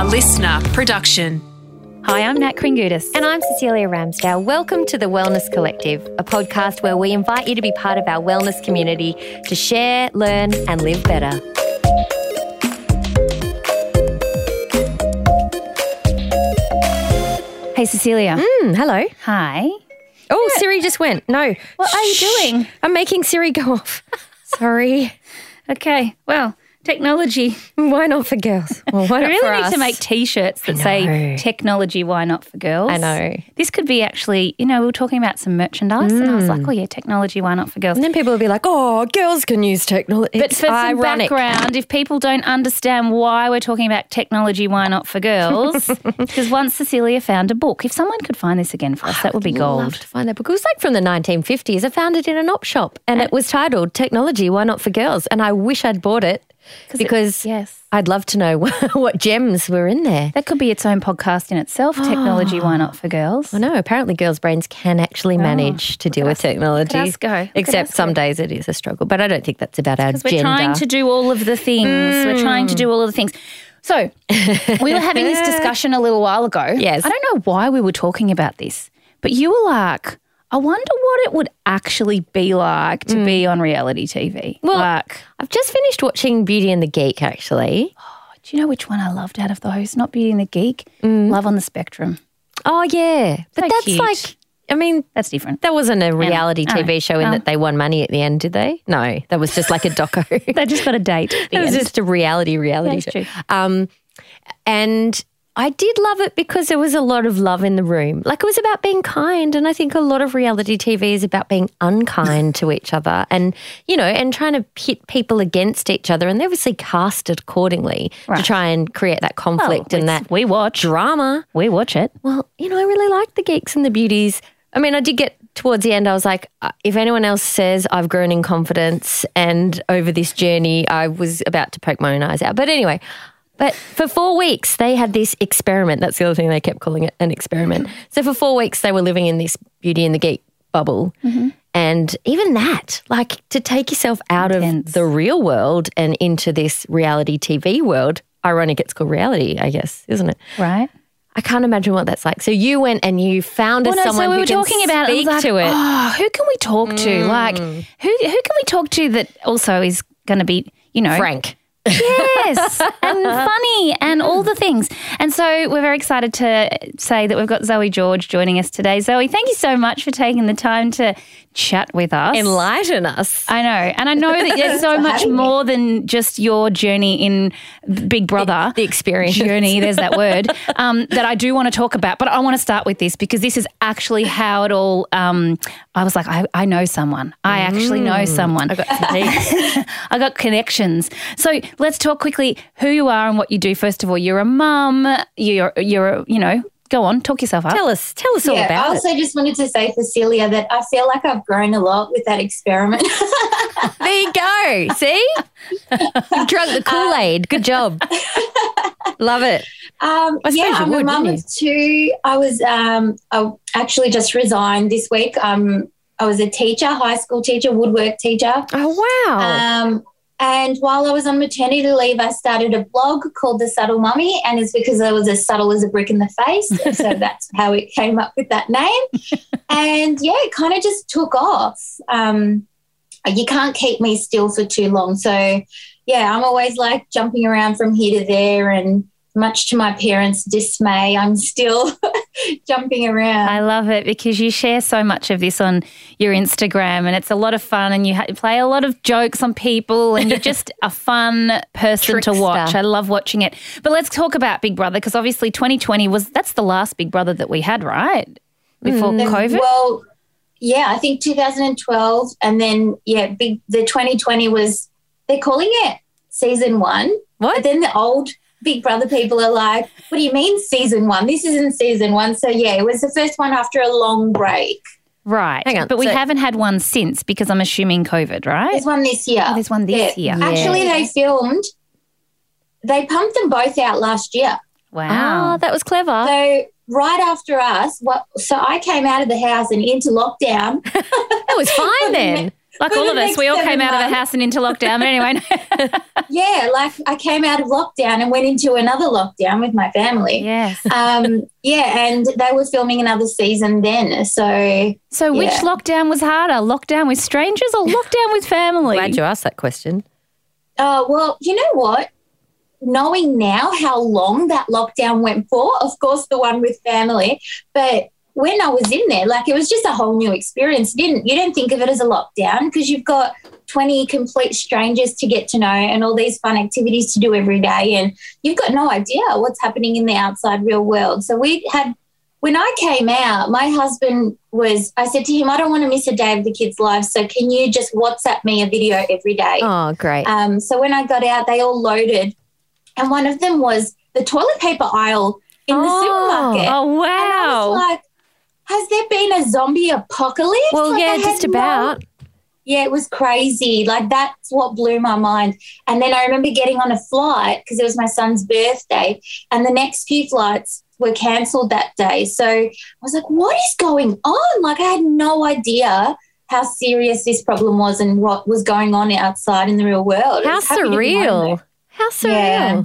a listener production. Hi, I'm Nat Kringoudis. And I'm Cecelia Ramsdale. Welcome to the Wellness Collective, a podcast where we invite you to be part of our wellness community to share, learn, and live better. Hey, Cecelia. Mm, hello. Hi. Oh, Siri just went. No. What are you doing? I'm making Siri go off. Sorry. Okay, well, technology. Why not for girls? Well, why We really need us? to make t-shirts that say technology, why not for girls? I know. This could be actually, you know, we were talking about some merchandise and I was like, mm. oh yeah, technology, why not for girls? And then people would be like, "Oh, girls can use technology." But for some background, if people don't understand why we're talking about technology, why not for girls? Because once Cecelia found a book. If someone could find this again for us, that would be gold. Love to find that book. It was like from the 1950s. I found it in an op shop, and uh, it was titled "Technology, Why Not for Girls." And I wish I'd bought it because yes. I'd love to know what gems were in there. That could be its own podcast in itself. Technology, why not for girls? I know. Apparently, girls' brains can actually ah, manage to deal with technology. us go. Except some go. days it is a struggle. But I don't think that's about our Because we're gender. trying to do all of the things. We're trying to do all of the things. So we were having this discussion a little while ago. Yes. I don't know why we were talking about this, but you were like, I wonder what it would actually be like to be on reality TV. Well, like, I've just finished watching Beauty and the Geek. Actually. Oh, do you know which one I loved out of those? Not Beauty and the Geek, Love on the Spectrum. Oh yeah, but that's cute. like. I mean, That's different. that wasn't a reality. TV show in Oh. that they won money at the end, did they? No, that was just like a doco. They just got a date. It was just a reality reality That's show. true. Um, and I did love it because there was a lot of love in the room. Like it was about being kind, and I think a lot of reality TV is about being unkind to each other, and you know, and trying to pit people against each other, and they obviously cast it accordingly to try and create that Well, conflict and that we watch. drama. We watch it. Well, you know, I really liked the geeks and the beauties. I mean, I did get towards the end, I was like, uh, if anyone else says I've grown in confidence and over this journey, I was about to poke my own eyes out. But anyway, but for four weeks, they had this experiment. That's the other thing they kept calling it an experiment. So for four weeks, they were living in this beauty and the geek bubble. And even that, like to take yourself out Intense. of the real world and into this reality TV world, ironic it's called reality, I guess, isn't it? Right. I can't imagine what that's like. So you went and you found Well, no, someone so we were talking about it. Speak like, to it. Mm. Oh, who can we talk to? Like, who who can we talk to that also is going to be, you know, Frank. Yes, and funny and all the things. And so we're very excited to say that we've got Zoe George joining us today. Zoe, thank you so much for taking the time to chat with us. Enlighten us. I know. And I know that there's so much more than just your journey in Big Brother. The experience. Journey, there's that word, um, that I do want to talk about. But I want to start with this because this is actually how it all, um, I was like, I, I know someone. I actually know someone. I got, I got connections. So let's talk quickly who you are and what you do. First of all, you're a mum. You're, you're, you know, go on, talk yourself up. Tell us. Tell us all Yeah, I about it. I also just wanted to say for Celia that I feel like I've grown a lot with that experiment. There you go. See? you drunk the Kool Aid. Good job. Love it. um, I suppose yeah, you I'm would, a mum wouldn't of two. I was um, I actually just resigned this week. Um, I was a teacher, high school teacher, woodwork teacher. Oh, wow. Um, and while I was on maternity leave, I started a blog called The Subtle Mummy, and it's because I was as subtle as a brick in the face. so that's how it came up with that name. and yeah, it kind of just took off. Um, you can't keep me still for too long. So yeah, I'm always like jumping around from here to there, and much to my parents' dismay, I'm still jumping around. I love it because you share so much of this on your Instagram and it's a lot of fun and you ha- play a lot of jokes on people and you're just a fun person to watch. I love watching it. But let's talk about Big Brother because obviously 2020 was that's the last Big Brother that we had, right? Before mm. COVID. Well, yeah, I think 2012, and then yeah, big. The 2020 was they're calling it season one. What? But then the old Big Brother people are like, "What do you mean season one? This isn't season one." So yeah, it was the first one after a long break. right. Hang on, But we so- haven't had one since because I'm assuming COVID, right? There's one this year. Oh, there's one this year. Actually, they filmed. They pumped them both out last year. Wow. Oh, that was clever. So right after us, what? So I came out of the house and into lockdown. that was fine then. Like all of us, we all came seven out of the months. house and into lockdown. But anyway, yeah, like I came out of lockdown and went into another lockdown with my family. yes. Um, yeah, and they were filming another season then. So So, which Yeah. lockdown was harder? Lockdown with strangers or lockdown with family? Glad you asked that question. Uh, well, you know what? Knowing now how long that lockdown went for, of course, the one with family, but when I was in there, like it was just a whole new experience. You didn't you didn't think of it as a lockdown because you've got twenty complete strangers to get to know and all these fun activities to do every day, and you've got no idea what's happening in the outside real world. So we had when I came out, my husband was. I said to him, "I don't want to miss a day of the kids' lives, so can you just WhatsApp me a video every day?" Oh, great. Um, so when I got out, they all loaded, and one of them was the toilet paper aisle in the Oh. supermarket. Oh, wow. like, has there been a zombie apocalypse? well, Like, yeah, just no- about. yeah, it was crazy. Like that's what blew my mind. And then I remember getting on a flight because it was my son's birthday, and the next few flights were cancelled that day. So I was like, what is going on? Like I had no idea how serious this problem was and what was going on outside in the real world. How was happy to be home, though. surreal. How surreal. Yeah.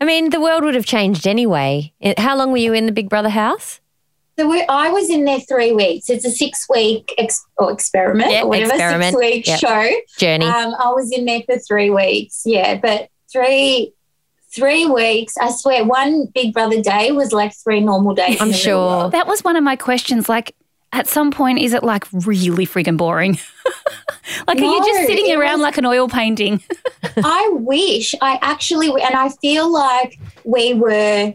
I mean, the world would have changed anyway. How long were you in the Big Brother house? So we, I was in there three weeks. It's a six week ex, or experiment Yeah, or whatever, experiment. six week Yep. show. Journey. Um, I was in there for three weeks. Yeah, but three three weeks. I swear, one Big Brother day was like three normal days. I'm in the real sure. That was one of my questions. Like, at some point, is it like really friggin' boring? like, are you just sitting around was- like an oil painting? I wish I actually, and I feel like we were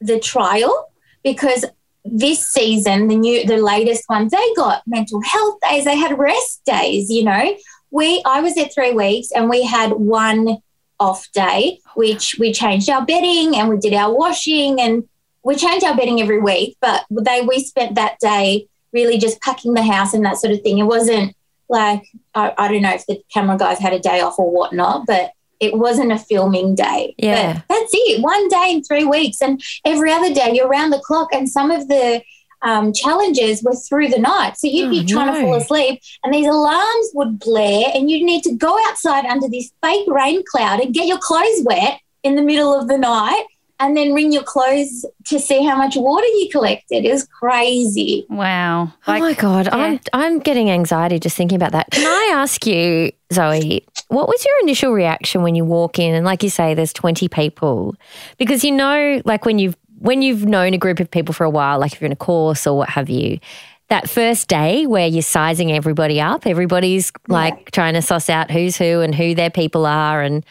the trial because this season, the new, the latest ones, they got mental health days, they had rest days. You know, we, I was there three weeks, and we had one off day, which we changed our bedding and we did our washing, and we changed our bedding every week. But they, we spent that day really just packing the house and that sort of thing. It wasn't like I, I don't know if the camera guys had a day off or whatnot, but it wasn't a filming day. Yeah. But that's it. One day in three weeks. And every other day you're around the clock. And some of the um, challenges were through the night. So you'd be Oh, trying to fall asleep and these alarms would blare and you'd need to go outside under this fake rain cloud and get your clothes wet in the middle of the night and then wring your clothes to see how much water you collected. It was crazy. Wow. oh my God. I'm, I'm getting anxiety just thinking about that. Can I ask you, Zoe, what was your initial reaction when you walk in and, like you say, there's 20 people? Because you know, like when you've when you've known a group of people for a while, like if you're in a course or what have you, that first day where you're sizing everybody up, everybody's like trying to suss out who's who and who their people are, and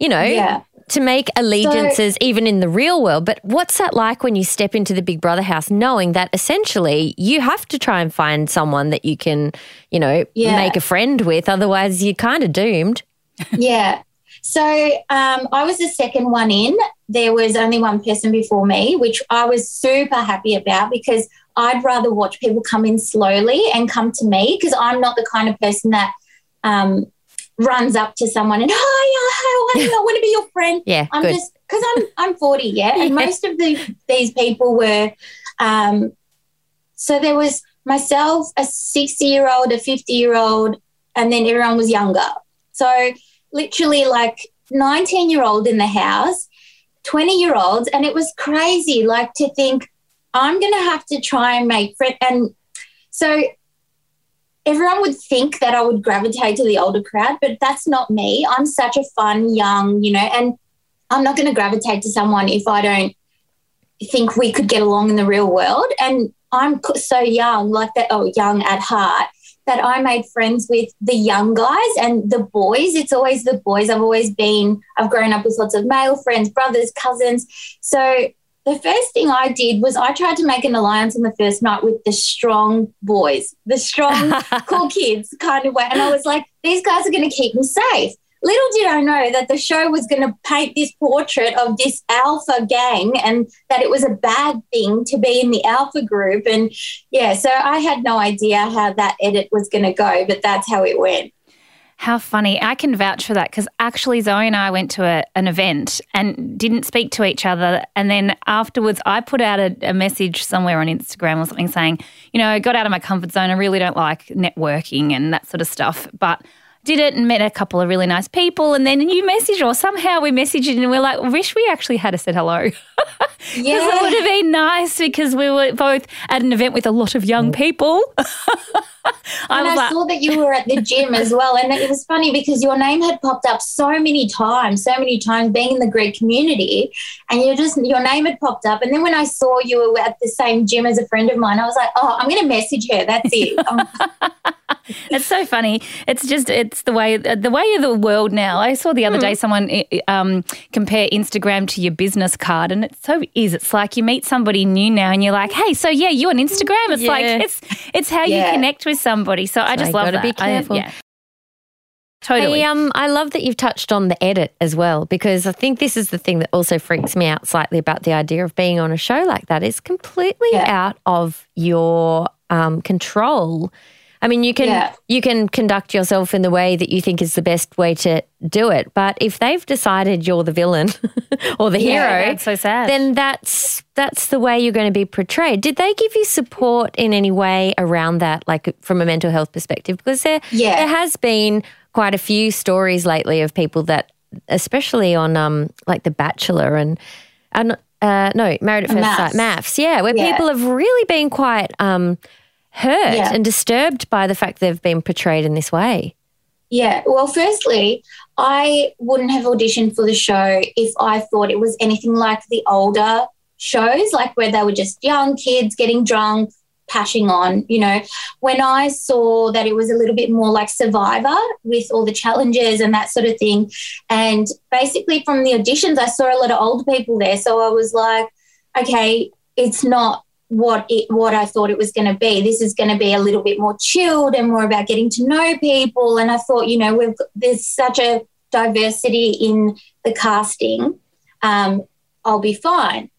you know, Yeah. To make allegiances even in the real world. But what's that like when you step into the Big Brother house, knowing that essentially you have to try and find someone that you can, you know, Yeah. make a friend with, otherwise you're kind of doomed. yeah. So um, I was the second one in. There was only one person before me, which I was super happy about because I'd rather watch people come in slowly and come to me because I'm not the kind of person that um, runs up to someone and hi, hi, I want to be your friend. Yeah, I'm good. just because I'm I'm 40, yeah, and Yeah. most of the these people were. Um, so there was myself, a 60 year old, a 50 year old, and then everyone was younger. So literally like 19 year old in the house, 20 year olds, and it was crazy. Like to think I'm going to have to try and make friends, and so everyone would think that I would gravitate to the older crowd, but that's not me. I'm such a fun, young, you know, and I'm not going to gravitate to someone if I don't think we could get along in the real world. And I'm so young, like that, oh, young at heart, that I made friends with the young guys and the boys. It's always the boys. I've always been, I've grown up with lots of male friends, brothers, cousins. So the first thing I did was I tried to make an alliance on the first night with the strong boys, the strong, cool kids kind of way. And I was like, these guys are going to keep me safe. Little did I know that the show was going to paint this portrait of this alpha gang and that it was a bad thing to be in the alpha group. And yeah, so I had no idea how that edit was going to go, but that's how it went. How funny. I can vouch for that because actually Zoe and I went to a, an event and didn't speak to each other. And then afterwards, I put out a, a, message somewhere on Instagram or something saying, you know, I got out of my comfort zone. I really don't like networking and that sort of stuff. But did it and met a couple of really nice people. And then you message or somehow we messaged and we're like, wish we actually had a said hello. Because yeah. it would have been nice because we were both at an event with a lot of young mm. people. I and I like, saw that you were at the gym as well. And it was funny because your name had popped up so many times, so many times being in the Greek community. And you just, your name had popped up. And then when I saw you were at the same gym as a friend of mine, I was like, oh, I'm going to message her. That's it. it's so funny. It's just, it's the way, the way of the world now. I saw the other mm. day someone um, compare Instagram to your business card. And it so is. It's like you meet somebody new now and you're like, hey, so yeah, you on Instagram? It's yeah. like, it's, it's how yeah. you connect with somebody. So I just love that. Be careful. I, yeah. Totally. Hey, um, I love that you've touched on the edit as well because I think this is the thing that also freaks me out slightly about the idea of being on a show like that. It's completely yeah. out of your um, control. I mean, you can yeah. you can conduct yourself in the way that you think is the best way to do it, but if they've decided you're the villain or the yeah, hero, so sad. Then that's that's the way you're going to be portrayed. Did they give you support in any way around that, like from a mental health perspective? Because there yeah. there has been quite a few stories lately of people that, especially on um like The Bachelor and and uh, no Married at First Sight, MAFS, yeah, where yeah. people have really been quite um hurt yeah. and disturbed by the fact they've been portrayed in this way? Yeah, well, firstly, I wouldn't have auditioned for the show if I thought it was anything like the older shows, like where they were just young kids getting drunk, pashing on. You know, when I saw that it was a little bit more like Survivor with all the challenges and that sort of thing, and basically from the auditions, I saw a lot of older people there. So I was like, okay, it's not what it what I thought it was going to be. This is going to be a little bit more chilled and more about getting to know people. And I thought, you know, we've there's such a diversity in the casting. Um, I'll be fine.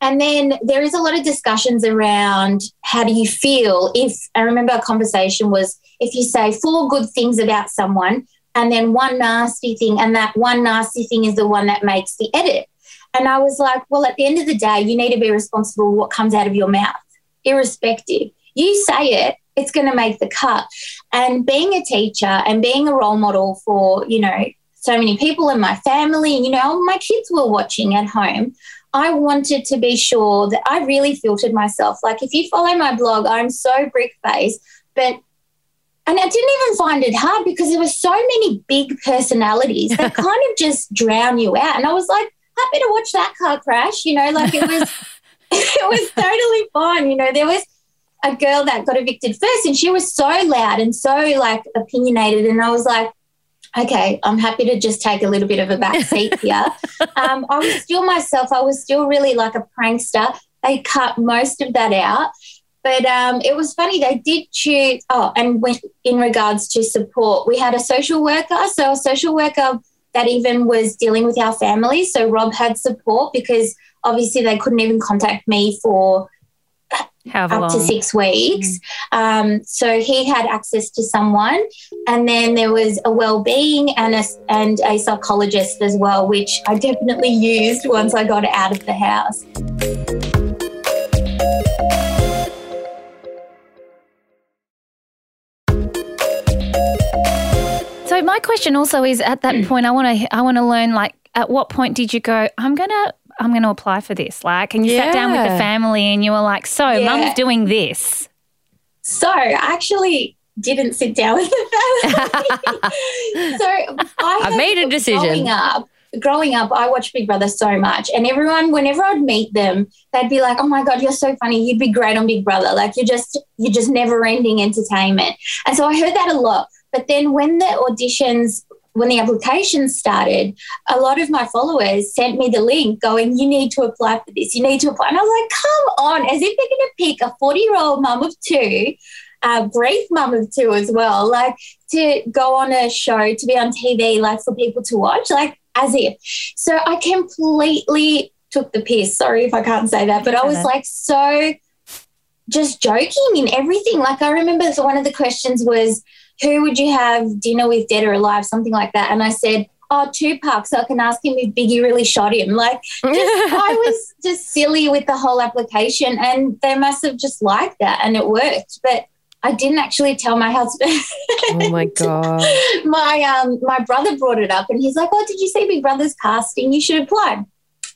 And then there is a lot of discussions around how do you feel if I remember a conversation was if you say four good things about someone and then one nasty thing, and that one nasty thing is the one that makes the edit. And I was like, well, at the end of the day, you need to be responsible for what comes out of your mouth, irrespective. You say it, it's going to make the cut. And being a teacher and being a role model for, you know, so many people in my family, you know, my kids were watching at home. I wanted to be sure that I really filtered myself. Like, if you follow my blog, I'm so brick faced, but and I didn't even find it hard because there were so many big personalities that kind of just drown you out. And I was like, happy to watch that car crash. You know, like it was, it was totally fine. You know, there was a girl that got evicted first, and she was so loud and so like opinionated, and I was like, okay, I'm happy to just take a little bit of a back seat here. um, I was still myself. I was still really like a prankster. They cut most of that out. But um, it was funny. They did choose. Oh, and when, in regards to support, we had a social worker. So a social worker that even was dealing with our family. So Rob had support because obviously they couldn't even contact me for up long. to six weeks. Mm. Um, so he had access to someone, and then there was a well-being and a, and a psychologist as well, which I definitely used once I got out of the house. Question also is at that mm. point, I want to I want to learn like at what point did you go? I'm gonna I'm gonna apply for this. Like, and you yeah. sat down with the family and you were like, so yeah. mum's doing this. So I actually didn't sit down with the family. so I have made a decision. Growing up, growing up, I watched Big Brother so much, and everyone, whenever I'd meet them, they'd be like, "Oh my god, you're so funny! You'd be great on Big Brother. Like you're just you're just never ending entertainment." And so I heard that a lot. But then when the auditions when the applications started, a lot of my followers sent me the link going, You need to apply for this. You need to apply. And I was like, Come on, as if they're going to pick a 40 year old mum of two, a brief mum of two as well, like to go on a show, to be on TV, like for people to watch, like as if. So I completely took the piss. Sorry if I can't say that, but I was like so just joking in everything. Like I remember one of the questions was, who would you have dinner with, dead or alive, something like that. And I said, oh, Tupac, so I can ask him if Biggie really shot him. Like, just, I was just silly with the whole application, and they must have just liked that, and it worked. But I didn't actually tell my husband. Oh my god! my um, my brother brought it up, and he's like, "Oh, did you see Big Brother's casting? You should apply."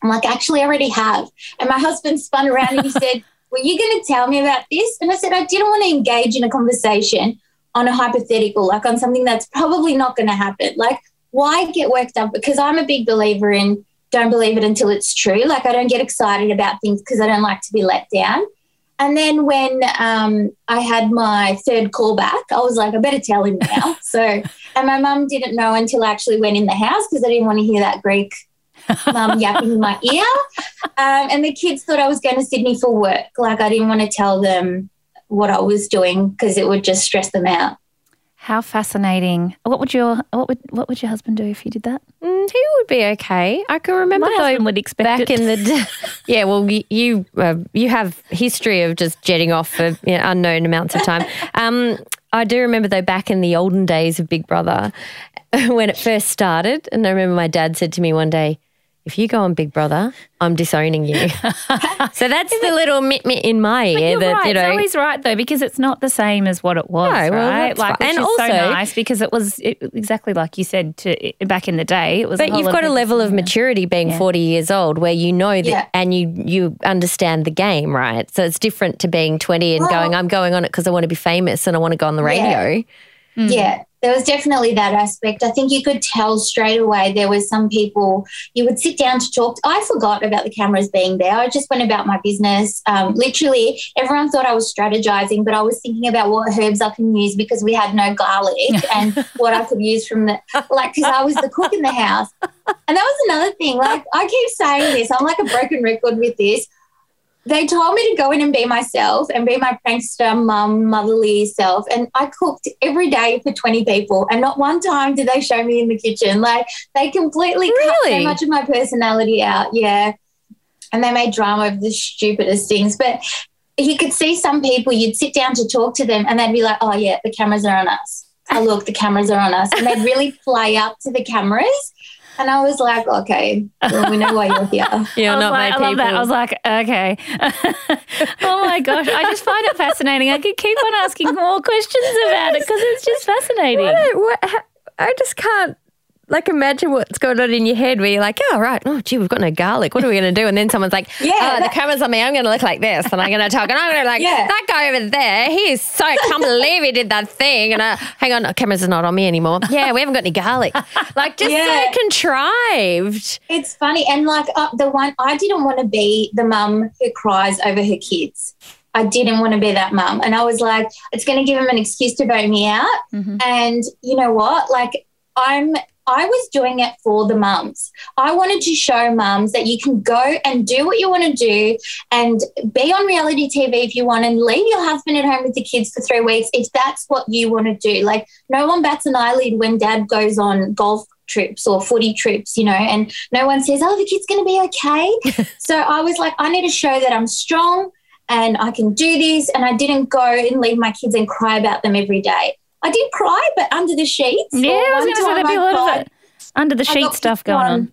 I'm like, "Actually, I already have." And my husband spun around and he said, "Were you going to tell me about this?" And I said, "I didn't want to engage in a conversation." On a hypothetical, like on something that's probably not going to happen. Like, why get worked up? Because I'm a big believer in don't believe it until it's true. Like I don't get excited about things because I don't like to be let down. And then when um, I had my third call back, I was like, I better tell him now. so, and my mum didn't know until I actually went in the house because I didn't want to hear that Greek mum yapping in my ear. Um, and the kids thought I was going to Sydney for work. Like I didn't want to tell them what I was doing because it would just stress them out. How fascinating! What would your what would what would your husband do if you did that? Mm, he would be okay. I can remember My though husband would expect back it. in the day. yeah, well, you you, uh, you have history of just jetting off for you know, unknown amounts of time. Um, I do remember though back in the olden days of Big Brother when it first started, and I remember my dad said to me one day. If you go on Big Brother, I'm disowning you. so that's the little mit mit in my ear You're that right. you know. Zoe's right though because it's not the same as what it was, No, well, right? that's like, fine. which And is so also- nice because it was it, exactly like you said to back in the day. It was, But you've got a level of maturity being 40 years old where you know that Yeah. and you you understand the game, right? So it's different to being 20 and Well- going, I'm going on it because I want to be famous and I want to go on the Yeah. radio. Hmm. Yeah, there was definitely that aspect. I think you could tell straight away there was some people you would sit down to talk. I forgot about the cameras being there. I just went about my business. Um, literally, everyone thought I was strategizing, but I was thinking about what herbs I can use because we had no garlic and what I could use from the like because I was the cook in the house. And that was another thing. Like I keep saying this, I'm like a broken record with this they told me to go in and be myself and be my prankster mum motherly self. And i cooked every day for 20 people. And not one time did they show me in the kitchen. Like they completely cut so much of my personality out yeah. And they made drama of the stupidest things. But you could see some people you'd sit down to talk to them and they'd be like oh yeah the cameras are on us. Oh look the cameras are on us. And they'd really play up to the cameras and i was like okay well, we know why you're here You're not like, my I people. love that. I was like, okay. oh my gosh, I just find it fascinating. I could keep on asking more questions about it because it's just fascinating. What- what- I just can't like imagine what's going on in your head where you're like, oh, right. Oh, gee, we've got no garlic. What are we going to do? And then someone's like, Yeah, oh, the camera's on me. I'm going to look like this. And I'm going to talk. And I'm going to like, Yeah. that guy over there, he is so, I can't believe he did that thing. And uh, hang on, the camera's are not on me anymore. Yeah, we haven't got any garlic. Like, just Yeah. so contrived. It's funny. And like uh, the one, I didn't want to be the mum who cries over her kids. I didn't want to be that mum. And I was like, it's going to give him an excuse to vote me out. And you know what? Like, I'm. I was doing it for the mums. I wanted to show mums that you can go and do what you want to do and be on reality TV if you want and leave your husband at home with the kids for three weeks if that's what you want to do. Like, no one bats an eyelid when dad goes on golf trips or footy trips, you know, and no one says, oh, the kid's going to be okay. so I was like, I need to show that I'm strong and I can do this. And I didn't go and leave my kids and cry about them every day. I did cry, but under the sheets. Yeah, I was going to say there'd be a lot of under the sheet stuff going on.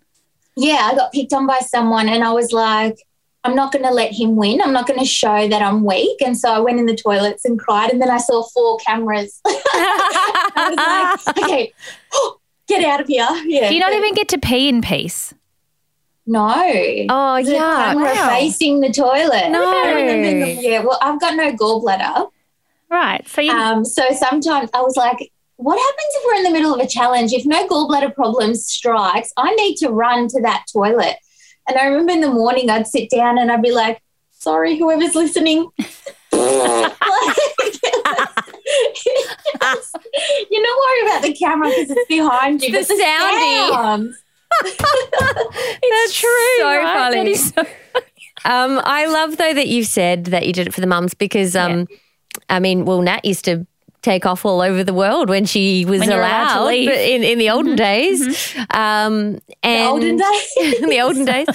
Yeah, I got picked on by someone and I was like, I'm not going to let him win. I'm not going to show that I'm weak. And so I went in the toilets and cried. And then I saw four cameras. I was like, okay, get out of here. Yeah. Do you not even get to pee in peace? No. Oh, yeah. camera Wow. facing the toilet. No. The- yeah, well, I've got no gallbladder. Right. So you, Um, so sometimes I was like, what happens if we're in the middle of a challenge? If no gallbladder problems strikes, I need to run to that toilet. And I remember in the morning I'd sit down and I'd be like, sorry, whoever's listening. You're not worried about the camera because it's behind you. It's but the soundy. sounds. That's true. So right? That funny. so- Um, I love though that you said that you did it for the mums because um, I mean, well, Nat used to take off all over the world when she was When allowed to allowed, in, in the olden days. Um, and olden days. in the olden days.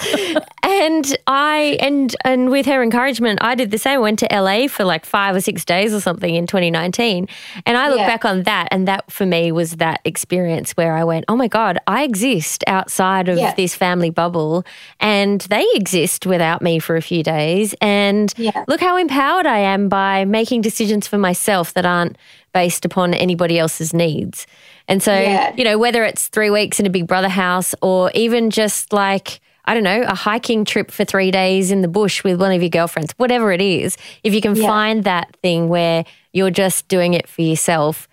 And I and and with her encouragement, I did the same. I went to LA for like five or six days or something in 2019. And I look Yeah. back on that and that for me was that experience where I went, Oh my God, I exist outside of Yeah. this family bubble and they exist without me for a few days. And Yeah. look how empowered I am by making decisions for myself that aren't based upon anybody else's needs. And so, Yeah. you know, whether it's three weeks in a Big Brother house or even just like, I don't know, a hiking trip for three days in the bush with one of your girlfriends, whatever it is, if you can Yeah. find that thing where you're just doing it for yourself,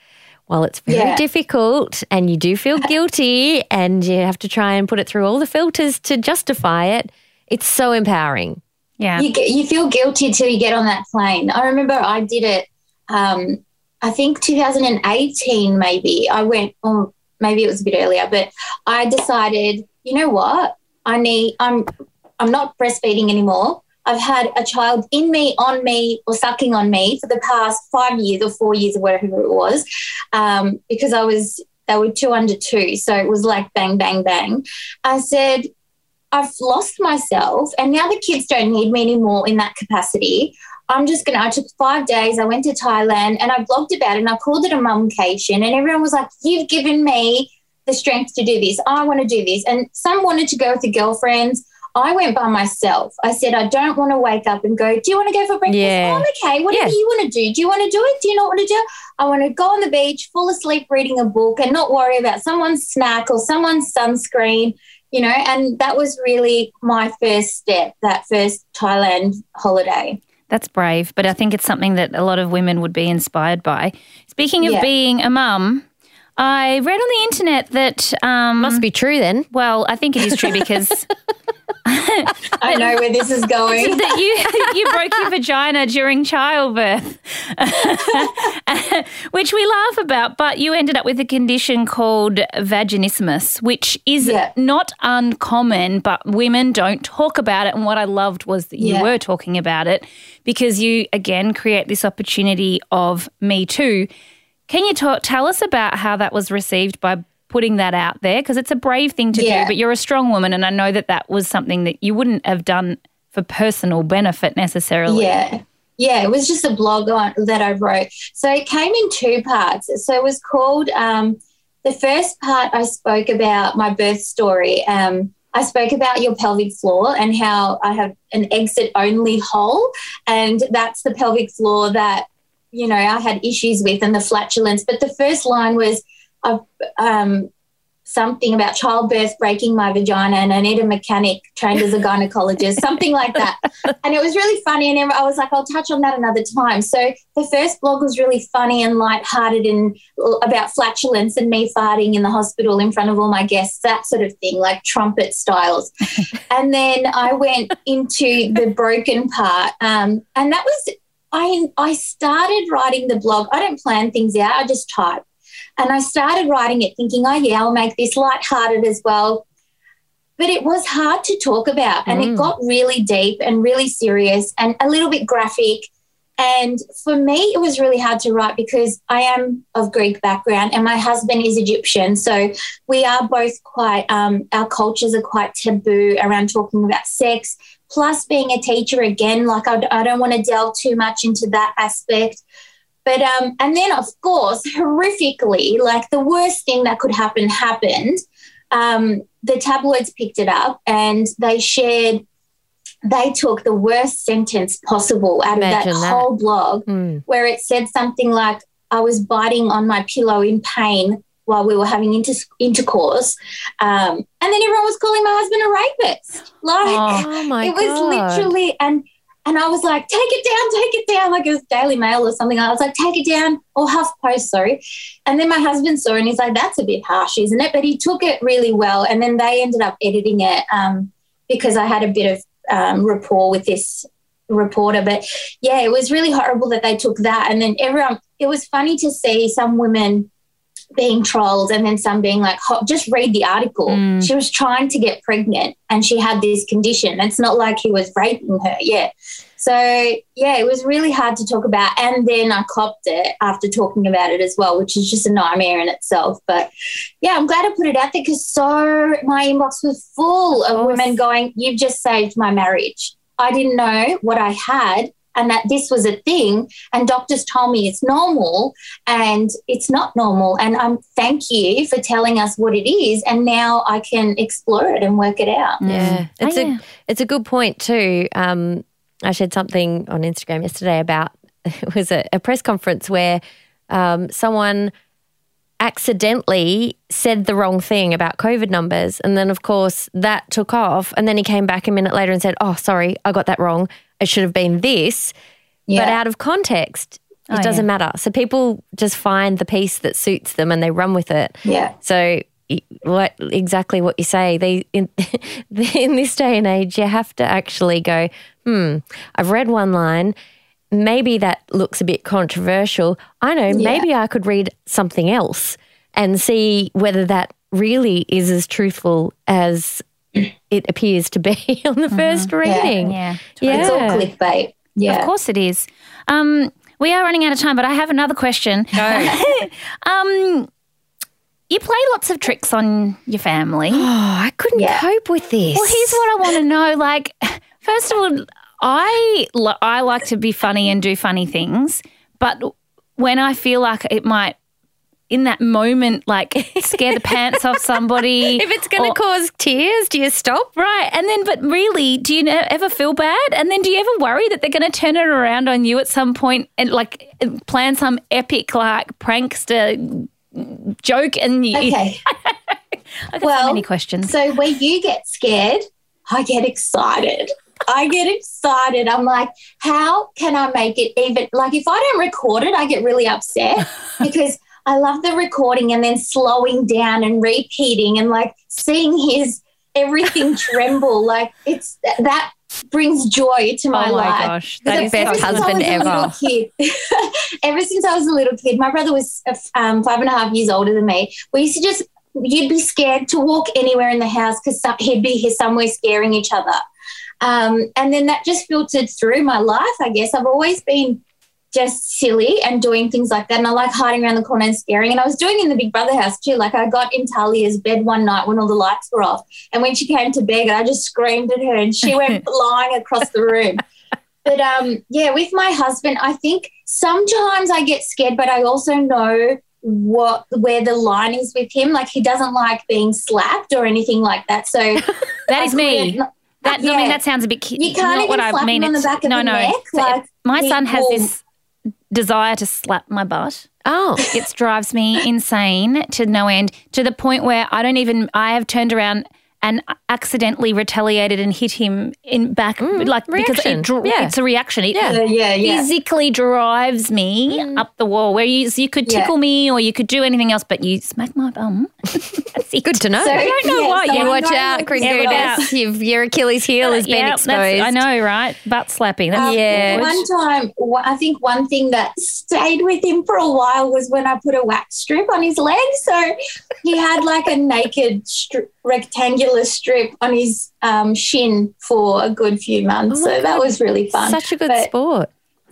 well, it's very Yeah. difficult and you do feel guilty and you have to try and put it through all the filters to justify it. It's so empowering. Yeah. you you feel guilty till you get on that plane. I remember I did it. Um, I think 2018 maybe. I went, or maybe it was a bit earlier, but I decided, you know what? I need. I'm. I'm not breastfeeding anymore. I've had a child in me, on me, or sucking on me for the past five years or four years or whatever it was, um, because I was. They were two under two, so it was like bang, bang, bang. I said, I've lost myself and now the kids don't need me anymore in that capacity. I'm just going to, I took five days. I went to Thailand and I blogged about it and I called it a mumcation. And everyone was like, You've given me the strength to do this. I want to do this. And some wanted to go with the girlfriends. I went by myself. I said, I don't want to wake up and go, Do you want to go for breakfast? Yeah. Oh, I'm okay. Whatever Yeah. you want to do. Do you want to do it? Do you not want to do it? I want to go on the beach, fall asleep, reading a book and not worry about someone's snack or someone's sunscreen you know, and that was really my first step, that first Thailand holiday. That's brave, but I think it's something that a lot of women would be inspired by. Speaking of Yeah. being a mum, I read on the internet that um, Must be true then. well, I think it is true because I know where this is going. that you you broke your vagina during childbirth, which we laugh about. But you ended up with a condition called vaginismus, which is Yeah. not uncommon, but women don't talk about it. And what I loved was that you Yeah. were talking about it because you again create this opportunity of me too. Can you talk, tell us about how that was received by putting that out there? Because it's a brave thing to Yeah. do, but you're a strong woman, and I know that that was something that you wouldn't have done for personal benefit necessarily. Yeah. Yeah, it was just a blog on, that I wrote. So it came in two parts. So it was called, um, the first part I spoke about my birth story. Um, I spoke about your pelvic floor and how I have an exit only hole. And that's the pelvic floor that, you know, I had issues with and the flatulence. But the first line was, I've, um, something about childbirth breaking my vagina and I need a mechanic trained as a gynecologist, something like that. And it was really funny. And I was like, I'll touch on that another time. So the first blog was really funny and lighthearted and about flatulence and me farting in the hospital in front of all my guests, that sort of thing, like trumpet styles. and then I went into the broken part. Um, and that was, I, I started writing the blog. I don't plan things out, I just type. And I started writing it thinking, oh, yeah, I'll make this lighthearted as well. But it was hard to talk about. And it got really deep and really serious and a little bit graphic. And for me, it was really hard to write because I am of Greek background and my husband is Egyptian. So we are both quite, um, our cultures are quite taboo around talking about sex. Plus, being a teacher again, like I, I don't want to delve too much into that aspect. But um, and then of course, horrifically, like the worst thing that could happen happened. Um, the tabloids picked it up and they shared. They took the worst sentence possible out Imagine of that, that. whole blog, Mm. where it said something like, "I was biting on my pillow in pain while we were having inter- intercourse," um, and then everyone was calling my husband a rapist. Like, Oh, my it was God. literally and and I was like, take it down, take it down, like it was Daily Mail or something. I was like, take it down, or HuffPost, sorry. And then my husband saw it and he's like, that's a bit harsh, isn't it? But he took it really well. And then they ended up editing it um, because I had a bit of um, rapport with this reporter. But yeah, it was really horrible that they took that. And then everyone, it was funny to see some women being trolled and then some being like, "Ho- just read the article. Mm. She was trying to get pregnant and she had this condition. It's not like he was raping her. Yeah. So, yeah, it was really hard to talk about. And then I copped it after talking about it as well, which is just a nightmare in itself. But yeah, I'm glad I put it out there because so my inbox was full of women going, You've just saved my marriage. I didn't know what I had and that this was a thing. And doctors told me it's normal and it's not normal. And I'm thank you for telling us what it is. And now I can explore it and work it out. Yeah, Oh, it's yeah. a it's a good point too. Um, I shared something on Instagram yesterday about it was a, a press conference where um, someone accidentally said the wrong thing about COVID numbers, and then of course that took off, and then he came back a minute later and said, "Oh, sorry, I got that wrong. It should have been this." But out of context, it Oh, doesn't yeah. matter. So people just find the piece that suits them and they run with it. Yeah. So what exactly what you say? They in, in this day and age, you have to actually go. Hmm. I've read one line. Maybe that looks a bit controversial. I know. Maybe I could read something else and see whether that really is as truthful as it appears to be on the first reading. Yeah. yeah. It's all Yeah. clickbait. Yeah. Of course it is. Um, we are running out of time, but I have another question. um, you play lots of tricks on your family. Oh, I couldn't Yeah. cope with this. Well, here's what I want to know. Like, first of all, I I like to be funny and do funny things, but when I feel like it might, in that moment, like scare the pants off somebody, if it's going to cause tears, do you stop? Right. And then, but really, do you ever feel bad? And then do you ever worry that they're going to turn it around on you at some point and like plan some epic, like prankster joke? And you, Okay. I got Well, so many questions. So where you get scared, I get excited. I get excited. I'm like, how can I make it even? Like, if I don't record it, I get really upset because I love the recording and then slowing down and repeating and like seeing his everything tremble. Like, it's that brings joy to my life. oh my life. gosh. That Because best husband ever. kid- ever since I was a little kid, my brother was uh, um, five and a half years older than me. We used to just, you'd be scared to walk anywhere in the house because he'd be here somewhere scaring each other. Um, and then that just filtered through my life, I guess. I've always been just silly and doing things like that. And I like hiding around the corner and scaring. And I was doing in the Big Brother house too. Like I got in Talia's bed one night when all the lights were off. And when she came to bed, I just screamed at her and she went flying across the room. But um, yeah, with my husband, I think sometimes I get scared, but I also know what where the line is with him. Like he doesn't like being slapped or anything like that. So that is me. That, I mean, that sounds a bit You can't even what I slap mean. him on the back of no, the no. neck, So like, my son has this desire to slap my butt. Oh, It drives me insane to no end, to the point where I don't even, I have turned around and accidentally retaliated and hit him in back, mm, like because it, dr- Yeah. it's a reaction. It Yeah. Yeah, yeah, yeah. physically drives me mm. up the wall. Where you, you could Yeah. tickle me or you could do anything else, but you smack my bum. That's it. good to know. So- I don't know Yeah, why. so You you watch out, Chris you're You've, your Achilles heel uh, has been exposed. I know, right? Butt slapping. That's Um, Yeah. One time, I think one thing that stayed with him for a while was when I put a wax strip on his leg. So he had like a naked stri- rectangular strip on his um, shin for a good few months. Oh so that was really fun. Such a good But- sport.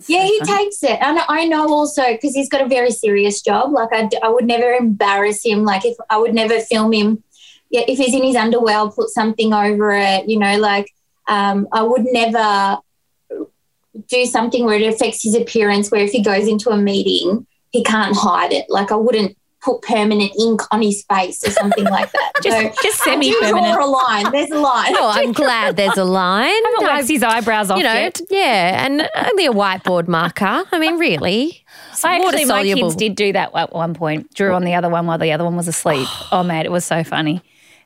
Yeah, he takes it. And I know also because he's got a very serious job. Like, I, I would never embarrass him. Like, if I would never film him. Yeah, if he's in his underwear, I'll put something over it. You know, like, um, I would never do something where it affects his appearance, where if he goes into a meeting, he can't hide it. Like, I wouldn't put permanent ink on his face or something like that. Just- so just semi-permanent. draw a line. There's a line. Oh, I'm glad there's a line. I haven't waxed his eyebrows off you know, yet. yeah, and only a whiteboard marker. I mean, really, I actually, my kids did do that at one point. Drew on the other one while the other one was asleep. oh man, it was so funny.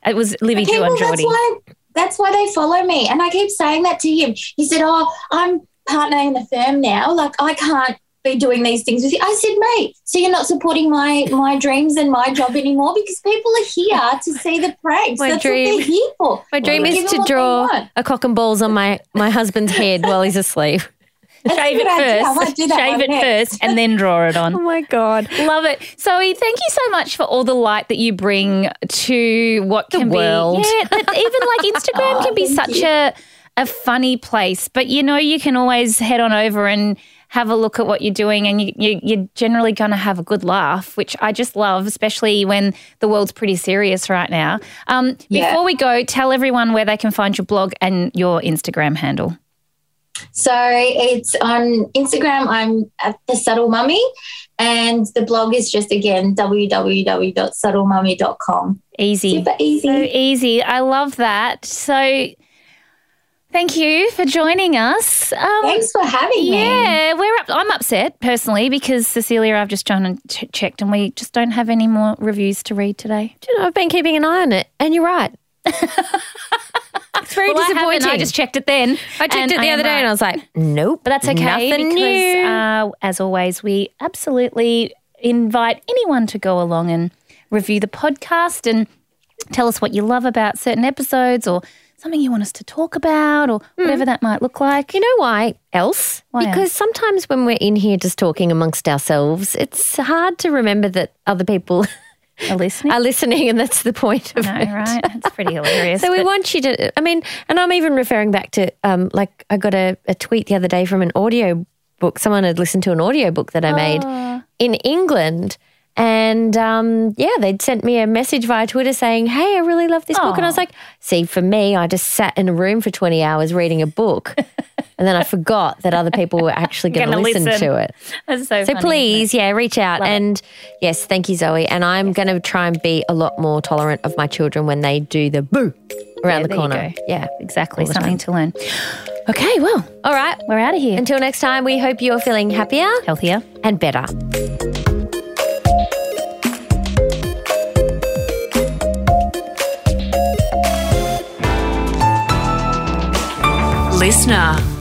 It was Livy drew People, on that's why that's why they follow me. And I keep saying that to him. He said, Oh, I'm partner in the firm now. Like I can't be doing these things with you. I said, mate, so you're not supporting my my dreams and my job anymore because people are here to see the pranks. My That's dream- what they're here for. my dream Give is to draw a cock and balls on my my husband's head while he's asleep. Shave it first. Shave it next. first and then draw it on. oh my God. Love it. Zoe, thank you so much for all the light that you bring to what the can world. be. Yeah, even like Instagram oh, can be such you. a a funny place. But you know, you can always head on over and have a look at what you're doing and you, you, you're generally going to have a good laugh, which I just love, especially when the world's pretty serious right now. Um, yeah. Before we go, tell everyone where they can find your blog and your Instagram handle. So it's on Instagram, I'm at the subtle mummy, and the blog is just again www.subtlemummy.com. Easy. Super easy. So easy. I love that. So Thank you for joining us. Um, Thanks for having me. Yeah, we're up, I'm upset personally because Cecelia, I've just gone and ch- checked, and we just don't have any more reviews to read today. Do you know, I've been keeping an eye on it, and you're right. it's very well, disappointing. I, I, just checked it then. I checked it the other day, right. and I was like, nope, but that's okay because, new. Uh, as always, we absolutely invite anyone to go along and review the podcast and tell us what you love about certain episodes or something you want us to talk about or mm. whatever that might look like. You know why else? Why because else? sometimes when we're in here just talking amongst ourselves, it's hard to remember that other people are listening. are listening, and that's the point of know, it. Right? That's pretty hilarious. so we want you to. I mean, and I'm even referring back to um, like I got a, a tweet the other day from an audio book. Someone had listened to an audio book that I made oh. in England and um, yeah, they'd sent me a message via Twitter saying, Hey, I really love this Aww. book. And I was like, See, for me, I just sat in a room for 20 hours reading a book. and then I forgot that other people were actually going to listen, listen, to it. That's so So funny, please, yeah, reach out. Love and it. yes, thank you, Zoe. And I'm yes. going to try and be a lot more tolerant of my children when they do the boo around yeah, the corner. Yeah, exactly. Something to learn. Okay, well, all right, we're out of here. Until next time, we hope you're feeling happier, healthier, and better. Listener